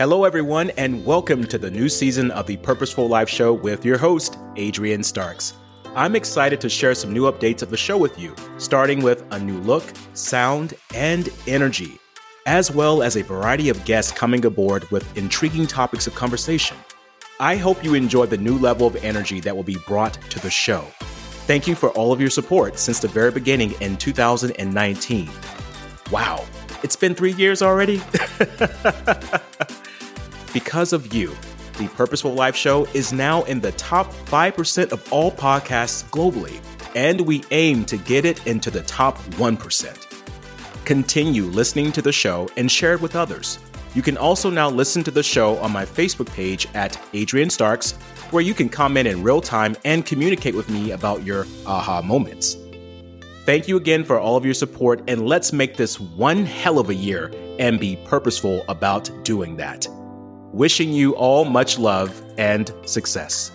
Hello, everyone, and welcome to the new season of the Purposeful Life Show with your host, Adrian Starks. I'm excited to share some new updates of the show with you, starting with a new look, sound, and energy, as well as a variety of guests coming aboard with intriguing topics of conversation. I hope you enjoy the new level of energy that will be brought to the show. Thank you for all of your support since the very beginning in 2019. Wow, it's been three years already? because of you, the Purposeful Life Show is now in the top 5% of all podcasts globally, and we aim to get it into the top 1%. Continue listening to the show and share it with others. You can also now listen to the show on my Facebook page at Adrian Starks, where you can comment in real time and communicate with me about your aha moments. Thank you again for all of your support, and let's make this one hell of a year and be purposeful about doing that. Wishing you all much love and success.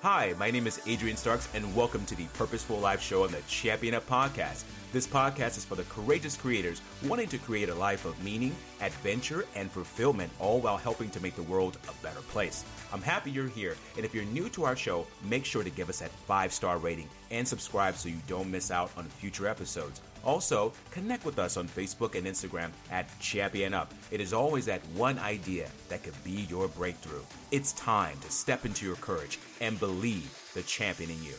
Hi, my name is Adrian Starks, and welcome to the Purposeful Life Show on the Champion Up Podcast. This podcast is for the courageous creators wanting to create a life of meaning, adventure, and fulfillment, all while helping to make the world a better place. I'm happy you're here, and if you're new to our show, make sure to give us that five star rating and subscribe so you don't miss out on future episodes. Also, connect with us on Facebook and Instagram at Champion Up. It is always that one idea that could be your breakthrough. It's time to step into your courage and believe the champion in you.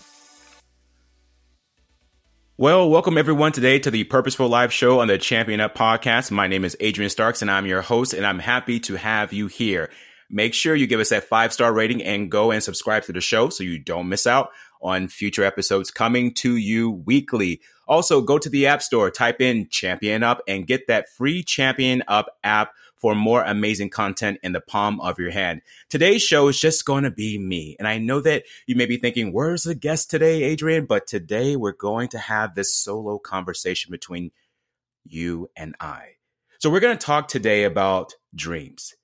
Well, welcome everyone today to the Purposeful Life Show on the Champion Up podcast. My name is Adrian Starks and I'm your host, and I'm happy to have you here. Make sure you give us that five star rating and go and subscribe to the show so you don't miss out on future episodes coming to you weekly. Also, go to the App Store, type in Champion Up, and get that free Champion Up app for more amazing content in the palm of your hand. Today's show is just going to be me. And I know that you may be thinking, where's the guest today, Adrian? But today we're going to have this solo conversation between you and I. So we're going to talk today about dreams.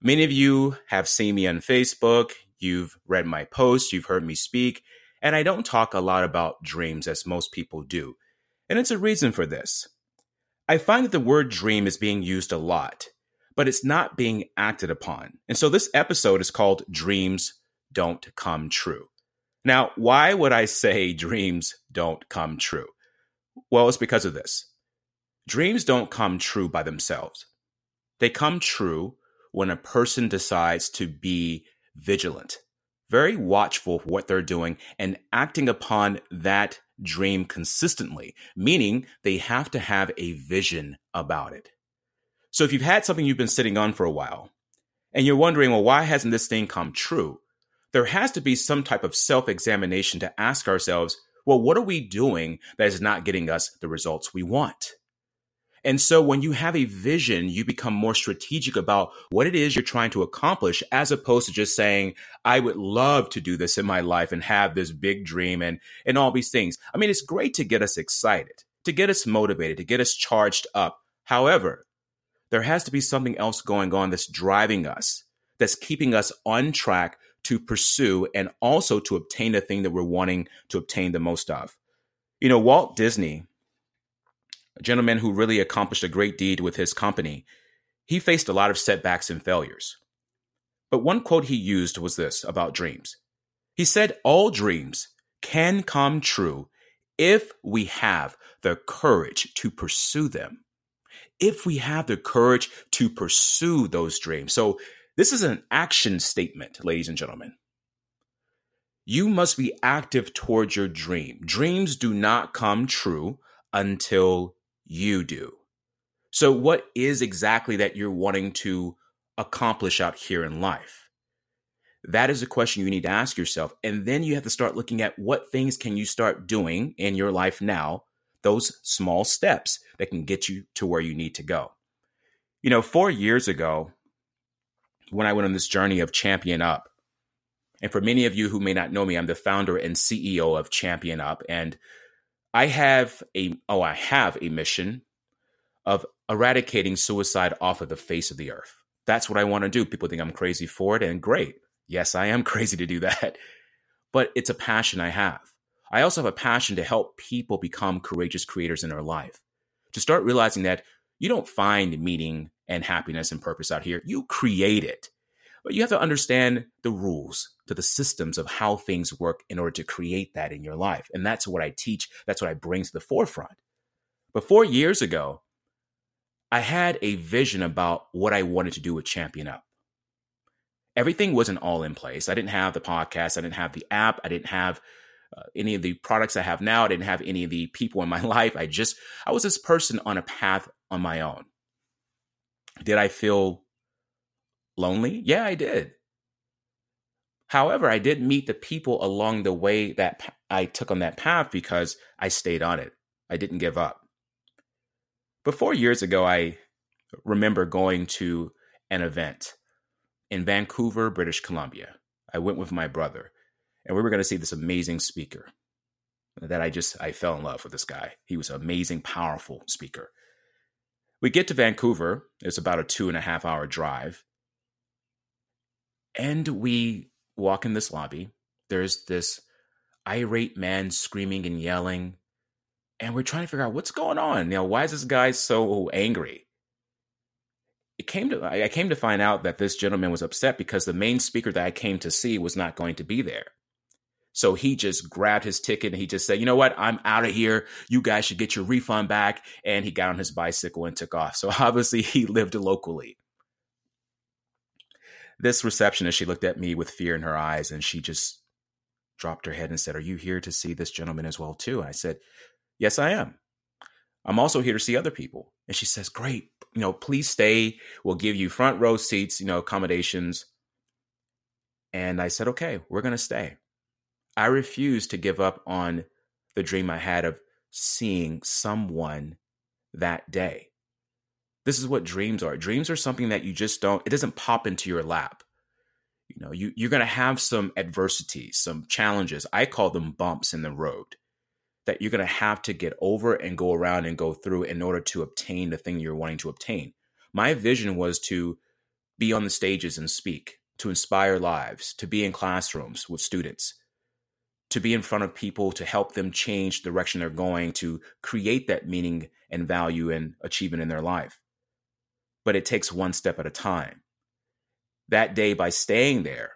Many of you have seen me on Facebook, you've read my posts, you've heard me speak, and I don't talk a lot about dreams as most people do. And it's a reason for this. I find that the word dream is being used a lot, but it's not being acted upon. And so this episode is called Dreams Don't Come True. Now, why would I say dreams don't come true? Well, it's because of this. Dreams don't come true by themselves. They come true when a person decides to be vigilant, very watchful for what they're doing and acting upon that dream consistently, meaning they have to have a vision about it. So if you've had something you've been sitting on for a while and you're wondering, well, why hasn't this thing come true? There has to be some type of self examination to ask ourselves, well, what are we doing that is not getting us the results we want? And so when you have a vision, you become more strategic about what it is you're trying to accomplish as opposed to just saying, I would love to do this in my life and have this big dream and, and all these things. I mean, it's great to get us excited, to get us motivated, to get us charged up. However, there has to be something else going on that's driving us, that's keeping us on track to pursue and also to obtain the thing that we're wanting to obtain the most of. You know, Walt Disney, a gentleman who really accomplished a great deed with his company, he faced a lot of setbacks and failures. But one quote he used was this about dreams. He said, All dreams can come true if we have the courage to pursue them. If we have the courage to pursue those dreams. So, this is an action statement, ladies and gentlemen. You must be active towards your dream. Dreams do not come true until you do. So, what is exactly that you're wanting to accomplish out here in life? That is a question you need to ask yourself. And then you have to start looking at what things can you start doing in your life now, those small steps that can get you to where you need to go. You know, four years ago, when I went on this journey of Champion Up, and for many of you who may not know me, I'm the founder and CEO of Champion Up. And I have a oh, I have a mission of eradicating suicide off of the face of the earth. That's what I want to do. People think I'm crazy for it, and great. Yes, I am crazy to do that. But it's a passion I have. I also have a passion to help people become courageous creators in their life, to start realizing that you don't find meaning and happiness and purpose out here, you create it. But you have to understand the rules to the systems of how things work in order to create that in your life. And that's what I teach, that's what I bring to the forefront. But four years ago, I had a vision about what I wanted to do with Champion Up. Everything wasn't all in place. I didn't have the podcast, I didn't have the app, I didn't have any of the products I have now, I didn't have any of the people in my life. I just, I was this person on a path on my own. Did I feel lonely? Yeah, I did. However, I did meet the people along the way that I took on that path because I stayed on it. I didn't give up. But four years ago, I remember going to an event in Vancouver, British Columbia. I went with my brother, and we were going to see this amazing speaker that I just I fell in love with this guy. He was an amazing, powerful speaker. We get to Vancouver. It's about a two and a half hour drive. And we walk in this lobby. There's this irate man screaming and yelling. And we're trying to figure out what's going on. You know, why is this guy so angry? It came to I came to find out that this gentleman was upset because the main speaker that I came to see was not going to be there. So he just grabbed his ticket and he just said, you know what? I'm out of here. You guys should get your refund back. And he got on his bicycle and took off. So obviously he lived locally. This receptionist, she looked at me with fear in her eyes and she just dropped her head and said, Are you here to see this gentleman as well, too? I said, Yes, I am. I'm also here to see other people. And she says, Great. You know, please stay. We'll give you front row seats, you know, accommodations. And I said, Okay, we're going to stay. I refused to give up on the dream I had of seeing someone that day. This is what dreams are. Dreams are something that you just don't, it doesn't pop into your lap. You know, you, you're going to have some adversities, some challenges. I call them bumps in the road that you're going to have to get over and go around and go through in order to obtain the thing you're wanting to obtain. My vision was to be on the stages and speak, to inspire lives, to be in classrooms with students, to be in front of people, to help them change the direction they're going, to create that meaning and value and achievement in their life but it takes one step at a time. That day, by staying there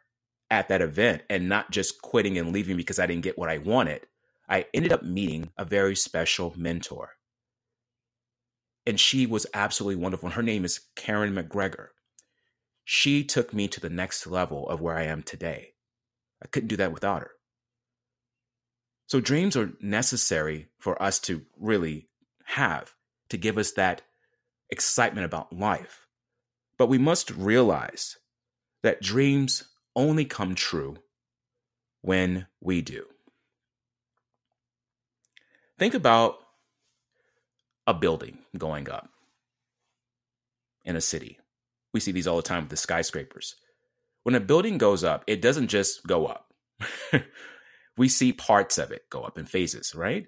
at that event and not just quitting and leaving because I didn't get what I wanted, I ended up meeting a very special mentor. And she was absolutely wonderful. Her name is Karen McGregor. She took me to the next level of where I am today. I couldn't do that without her. So, dreams are necessary for us to really have to give us that excitement about life. But we must realize that dreams only come true when we do. Think about a building going up in a city. We see these all the time with the skyscrapers. When a building goes up, it doesn't just go up. we see parts of it go up in phases, right?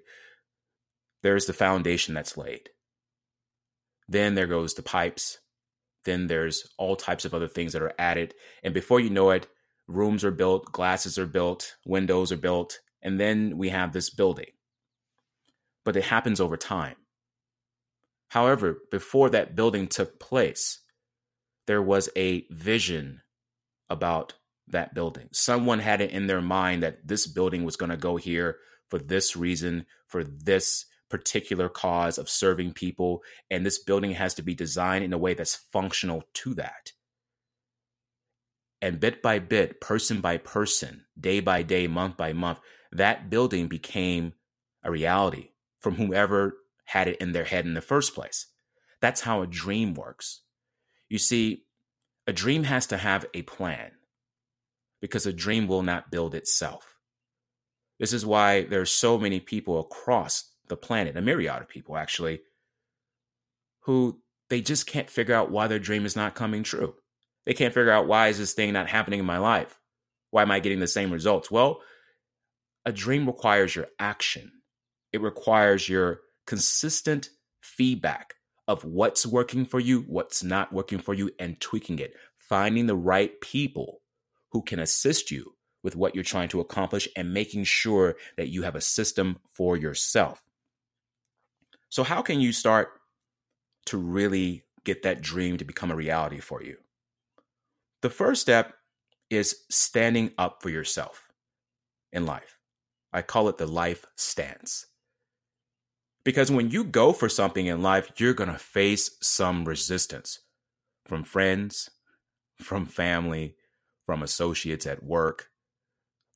There's the foundation that's laid. Then there goes the pipes. Then there's all types of other things that are added. And before you know it, rooms are built, glasses are built, windows are built, and then we have this building. But it happens over time. However, before that building took place, there was a vision about that building. Someone had it in their mind that this building was going to go here for this reason, for this particular cause of serving people. And this building has to be designed in a way that's functional to that. And bit by bit, person by person, day by day, month by month, that building became a reality from whomever had it in their head in the first place. That's how a dream works. You see, a dream has to have a plan because a dream will not build itself. This is why there's so many people across the planet, a myriad of people actually, who they just can't figure out why their dream is not coming true. They can't figure out why is this thing not happening in my life? Why am I getting the same results? Well, a dream requires your action. It requires your consistent feedback of what's working for you, what's not working for you, and tweaking it. Finding the right people who can assist you with what you're trying to accomplish and making sure that you have a system for yourself. So, how can you start to really get that dream to become a reality for you? The first step is standing up for yourself in life. I call it the life stance. Because when you go for something in life, you're going to face some resistance from friends, from family, from associates at work,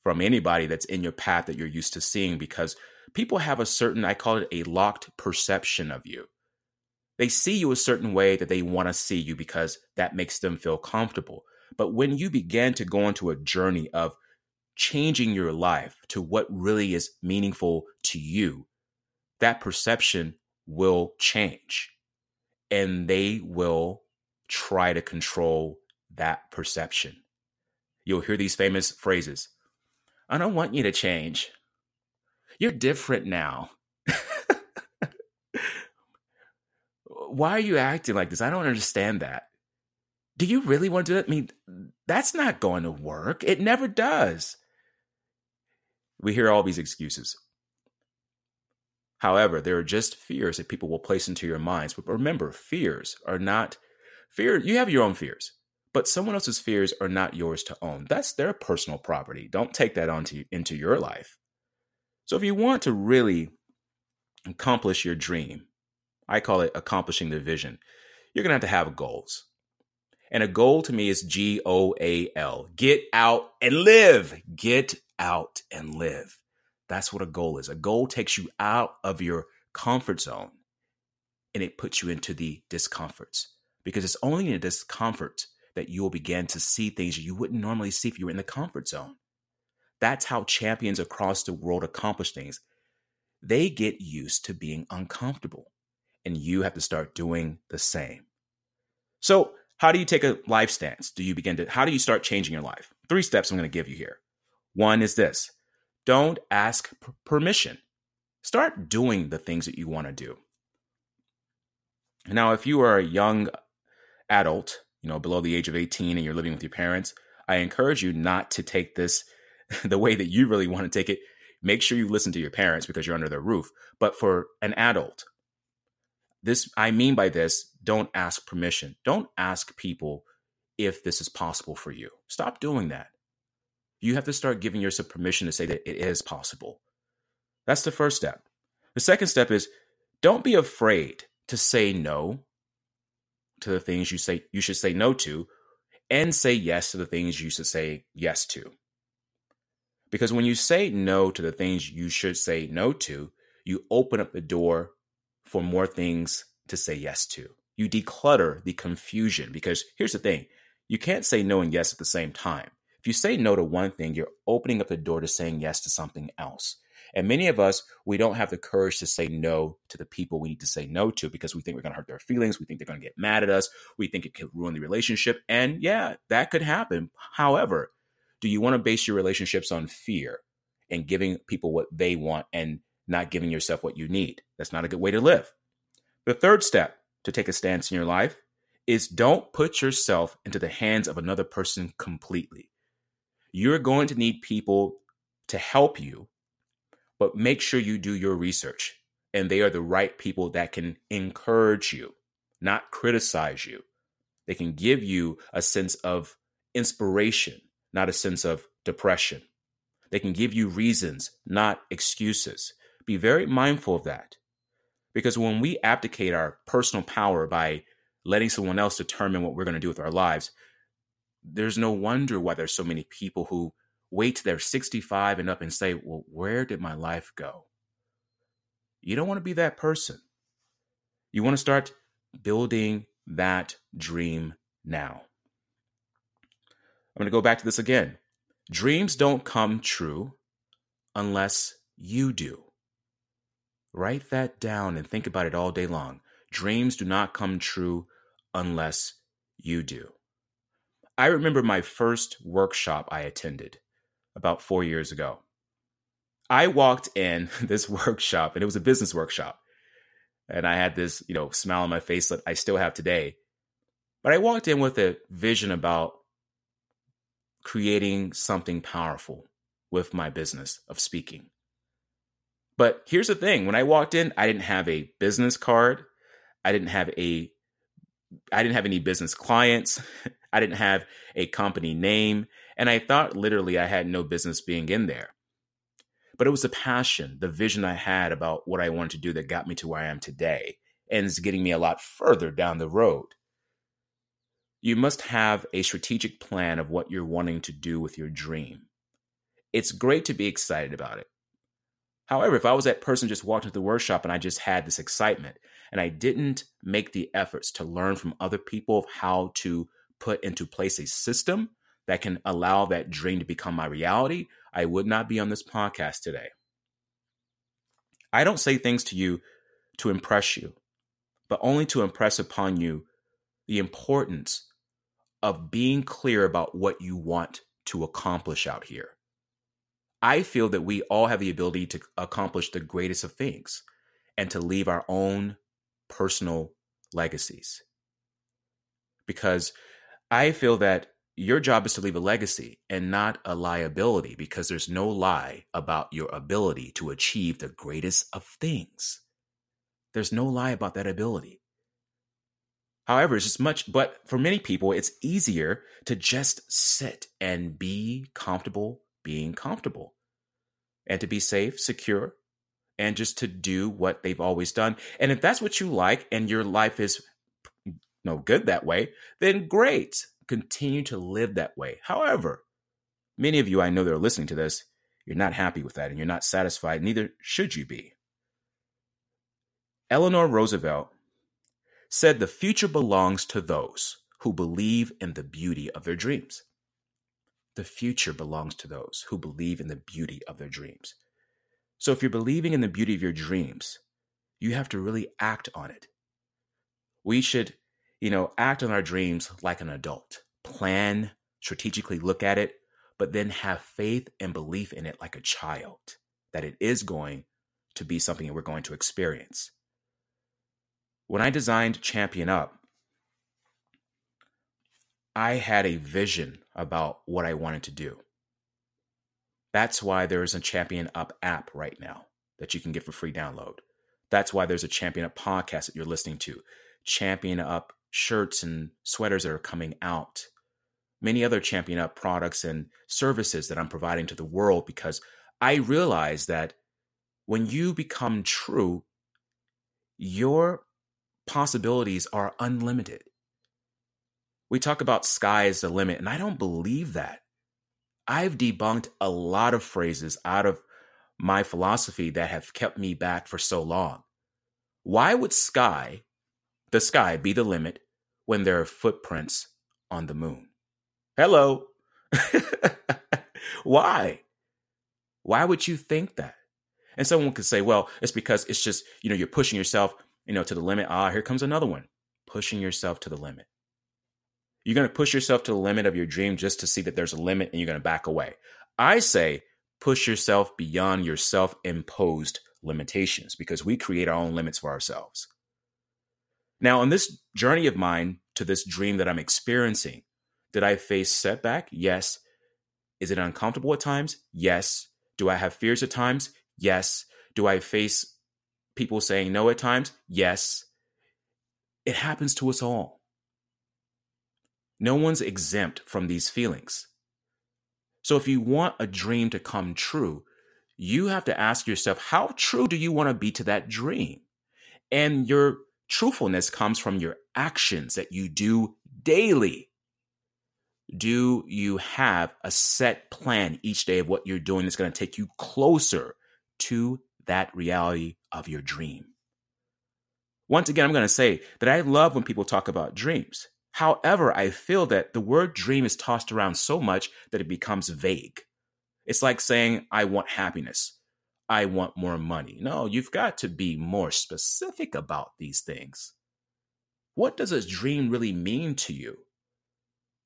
from anybody that's in your path that you're used to seeing because people have a certain, I call it a locked perception of you. They see you a certain way that they want to see you because that makes them feel comfortable. But when you begin to go into a journey of changing your life to what really is meaningful to you, that perception will change and they will try to control that perception. You'll hear these famous phrases I don't want you to change. You're different now. Why are you acting like this? I don't understand that. Do you really want to do that? I mean, that's not going to work. It never does. We hear all these excuses. However, there are just fears that people will place into your minds. But remember, fears are not fear. You have your own fears, but someone else's fears are not yours to own. That's their personal property. Don't take that onto into your life. So if you want to really accomplish your dream, I call it accomplishing the vision. You're going to have to have goals. And a goal to me is G O A L. Get out and live. Get out and live. That's what a goal is. A goal takes you out of your comfort zone and it puts you into the discomforts because it's only in the discomfort that you will begin to see things you wouldn't normally see if you were in the comfort zone. That's how champions across the world accomplish things. They get used to being uncomfortable, and you have to start doing the same. So, how do you take a life stance? Do you begin to, how do you start changing your life? Three steps I'm going to give you here. One is this don't ask p- permission. Start doing the things that you want to do. Now, if you are a young adult, you know, below the age of 18 and you're living with your parents, I encourage you not to take this the way that you really want to take it. Make sure you listen to your parents because you're under their roof. But for an adult, this I mean by this, don't ask permission. Don't ask people if this is possible for you. Stop doing that. You have to start giving yourself permission to say that it is possible. That's the first step. The second step is don't be afraid to say no to the things you say you should say no to and say yes to the things you should say yes to. Because when you say no to the things you should say no to, you open up the door for more things to say yes to. You declutter the confusion because here's the thing you can't say no and yes at the same time. If you say no to one thing, you're opening up the door to saying yes to something else. And many of us, we don't have the courage to say no to the people we need to say no to because we think we're going to hurt their feelings. We think they're going to get mad at us. We think it could ruin the relationship. And yeah, that could happen. However, do you want to base your relationships on fear and giving people what they want and not giving yourself what you need? That's not a good way to live. The third step to take a stance in your life is don't put yourself into the hands of another person completely. You're going to need people to help you, but make sure you do your research and they are the right people that can encourage you, not criticize you. They can give you a sense of inspiration not a sense of depression. They can give you reasons, not excuses. Be very mindful of that. Because when we abdicate our personal power by letting someone else determine what we're going to do with our lives, there's no wonder why there's so many people who wait till they're 65 and up and say, Well, where did my life go? You don't want to be that person. You want to start building that dream now. I'm going to go back to this again. Dreams don't come true unless you do. Write that down and think about it all day long. Dreams do not come true unless you do. I remember my first workshop I attended about four years ago. I walked in this workshop and it was a business workshop. And I had this, you know, smile on my face that I still have today. But I walked in with a vision about creating something powerful with my business of speaking. But here's the thing when I walked in, I didn't have a business card. I didn't have a I didn't have any business clients. I didn't have a company name. And I thought literally I had no business being in there. But it was the passion, the vision I had about what I wanted to do that got me to where I am today and is getting me a lot further down the road. You must have a strategic plan of what you're wanting to do with your dream. It's great to be excited about it. However, if I was that person just walked into the workshop and I just had this excitement and I didn't make the efforts to learn from other people of how to put into place a system that can allow that dream to become my reality, I would not be on this podcast today. I don't say things to you to impress you, but only to impress upon you the importance of being clear about what you want to accomplish out here. I feel that we all have the ability to accomplish the greatest of things and to leave our own personal legacies. Because I feel that your job is to leave a legacy and not a liability because there's no lie about your ability to achieve the greatest of things. There's no lie about that ability. However, it's much, but for many people, it's easier to just sit and be comfortable being comfortable and to be safe, secure, and just to do what they've always done. And if that's what you like and your life is no good that way, then great. Continue to live that way. However, many of you I know that are listening to this, you're not happy with that and you're not satisfied, neither should you be. Eleanor Roosevelt said the future belongs to those who believe in the beauty of their dreams. The future belongs to those who believe in the beauty of their dreams. So if you're believing in the beauty of your dreams, you have to really act on it. We should, you know, act on our dreams like an adult, plan, strategically look at it, but then have faith and belief in it like a child that it is going to be something that we're going to experience. When I designed Champion Up, I had a vision about what I wanted to do. That's why there is a Champion Up app right now that you can get for free download. That's why there's a Champion Up podcast that you're listening to, Champion Up shirts and sweaters that are coming out, many other Champion Up products and services that I'm providing to the world because I realize that when you become true, your possibilities are unlimited. We talk about sky is the limit, and I don't believe that. I've debunked a lot of phrases out of my philosophy that have kept me back for so long. Why would sky, the sky, be the limit when there are footprints on the moon? Hello. Why? Why would you think that? And someone could say, well, it's because it's just, you know, you're pushing yourself, you know, to the limit. Ah, here comes another one. Pushing yourself to the limit. You're going to push yourself to the limit of your dream just to see that there's a limit and you're going to back away. I say push yourself beyond your self imposed limitations because we create our own limits for ourselves. Now, on this journey of mine to this dream that I'm experiencing, did I face setback? Yes. Is it uncomfortable at times? Yes. Do I have fears at times? Yes. Do I face people saying no at times? Yes. It happens to us all. No one's exempt from these feelings. So if you want a dream to come true, you have to ask yourself, how true do you want to be to that dream? And your truthfulness comes from your actions that you do daily. Do you have a set plan each day of what you're doing that's going to take you closer to that reality of your dream? Once again, I'm going to say that I love when people talk about dreams However, I feel that the word dream is tossed around so much that it becomes vague. It's like saying, I want happiness. I want more money. No, you've got to be more specific about these things. What does a dream really mean to you?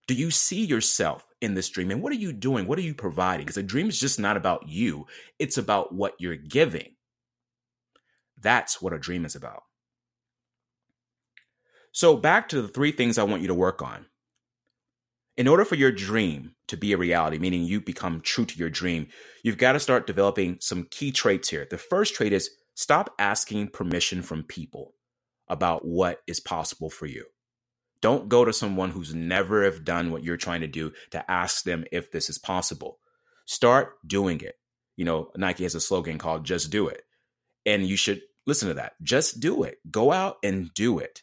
Do you see yourself in this dream? And what are you doing? What are you providing? Because a dream is just not about you, it's about what you're giving. That's what a dream is about. So, back to the three things I want you to work on. In order for your dream to be a reality, meaning you become true to your dream, you've got to start developing some key traits here. The first trait is stop asking permission from people about what is possible for you. Don't go to someone who's never have done what you're trying to do to ask them if this is possible. Start doing it. You know, Nike has a slogan called just do it. And you should listen to that. Just do it. Go out and do it.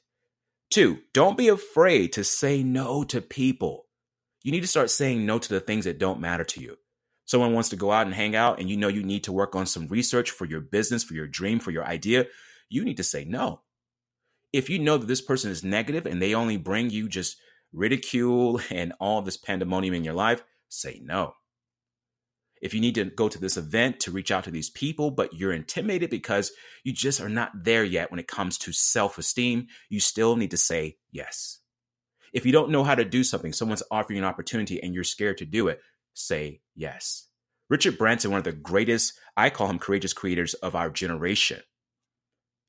Two, don't be afraid to say no to people. You need to start saying no to the things that don't matter to you. Someone wants to go out and hang out, and you know you need to work on some research for your business, for your dream, for your idea. You need to say no. If you know that this person is negative and they only bring you just ridicule and all this pandemonium in your life, say no. If you need to go to this event to reach out to these people, but you're intimidated because you just are not there yet when it comes to self esteem, you still need to say yes. If you don't know how to do something, someone's offering an opportunity and you're scared to do it, say yes. Richard Branson, one of the greatest, I call him courageous creators of our generation.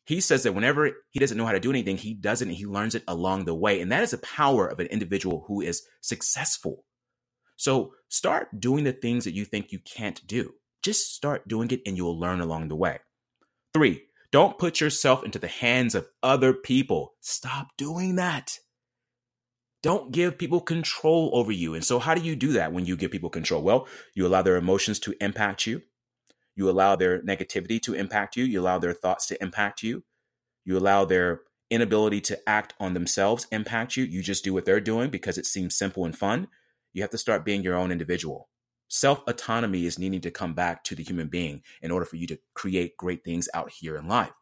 He says that whenever he doesn't know how to do anything, he does it and he learns it along the way. And that is the power of an individual who is successful. So start doing the things that you think you can't do. Just start doing it and you'll learn along the way. Three, don't put yourself into the hands of other people. Stop doing that. Don't give people control over you. And so, how do you do that when you give people control? Well, you allow their emotions to impact you. You allow their negativity to impact you. You allow their thoughts to impact you. You allow their inability to act on themselves impact you. You just do what they're doing because it seems simple and fun. You have to start being your own individual. Self autonomy is needing to come back to the human being in order for you to create great things out here in life.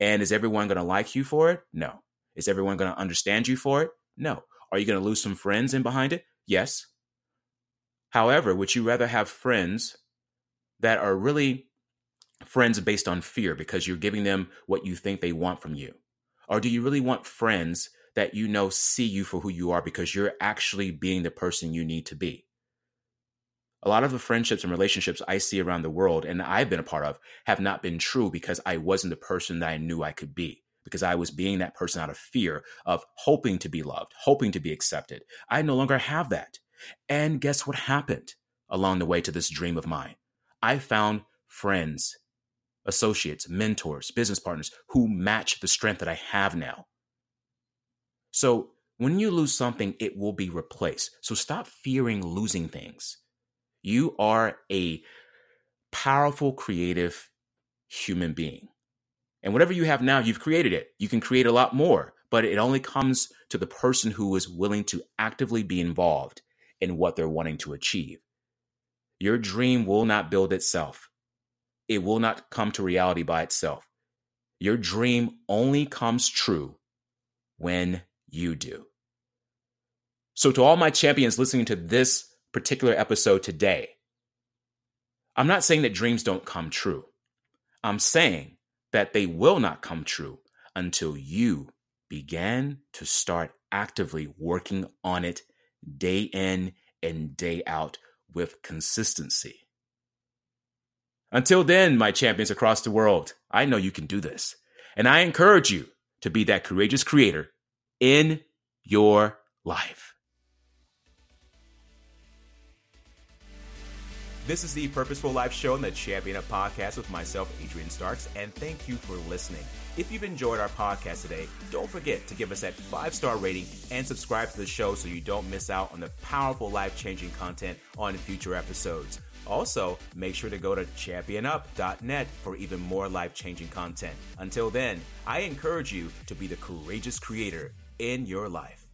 And is everyone going to like you for it? No. Is everyone going to understand you for it? No. Are you going to lose some friends in behind it? Yes. However, would you rather have friends that are really friends based on fear because you're giving them what you think they want from you? Or do you really want friends that you know see you for who you are because you're actually being the person you need to be? A lot of the friendships and relationships I see around the world and I've been a part of have not been true because I wasn't the person that I knew I could be because I was being that person out of fear of hoping to be loved, hoping to be accepted. I no longer have that. And guess what happened along the way to this dream of mine? I found friends, associates, mentors, business partners who match the strength that I have now. So when you lose something, it will be replaced. So stop fearing losing things. You are a powerful, creative human being. And whatever you have now, you've created it. You can create a lot more, but it only comes to the person who is willing to actively be involved in what they're wanting to achieve. Your dream will not build itself, it will not come to reality by itself. Your dream only comes true when you do. So, to all my champions listening to this particular episode today, I'm not saying that dreams don't come true. I'm saying that they will not come true until you began to start actively working on it day in and day out with consistency. Until then, my champions across the world, I know you can do this. And I encourage you to be that courageous creator in your life. This is the Purposeful Life Show and the Champion Up podcast with myself, Adrian Starks, and thank you for listening. If you've enjoyed our podcast today, don't forget to give us that five star rating and subscribe to the show so you don't miss out on the powerful life changing content on future episodes. Also, make sure to go to championup.net for even more life changing content. Until then, I encourage you to be the courageous creator in your life.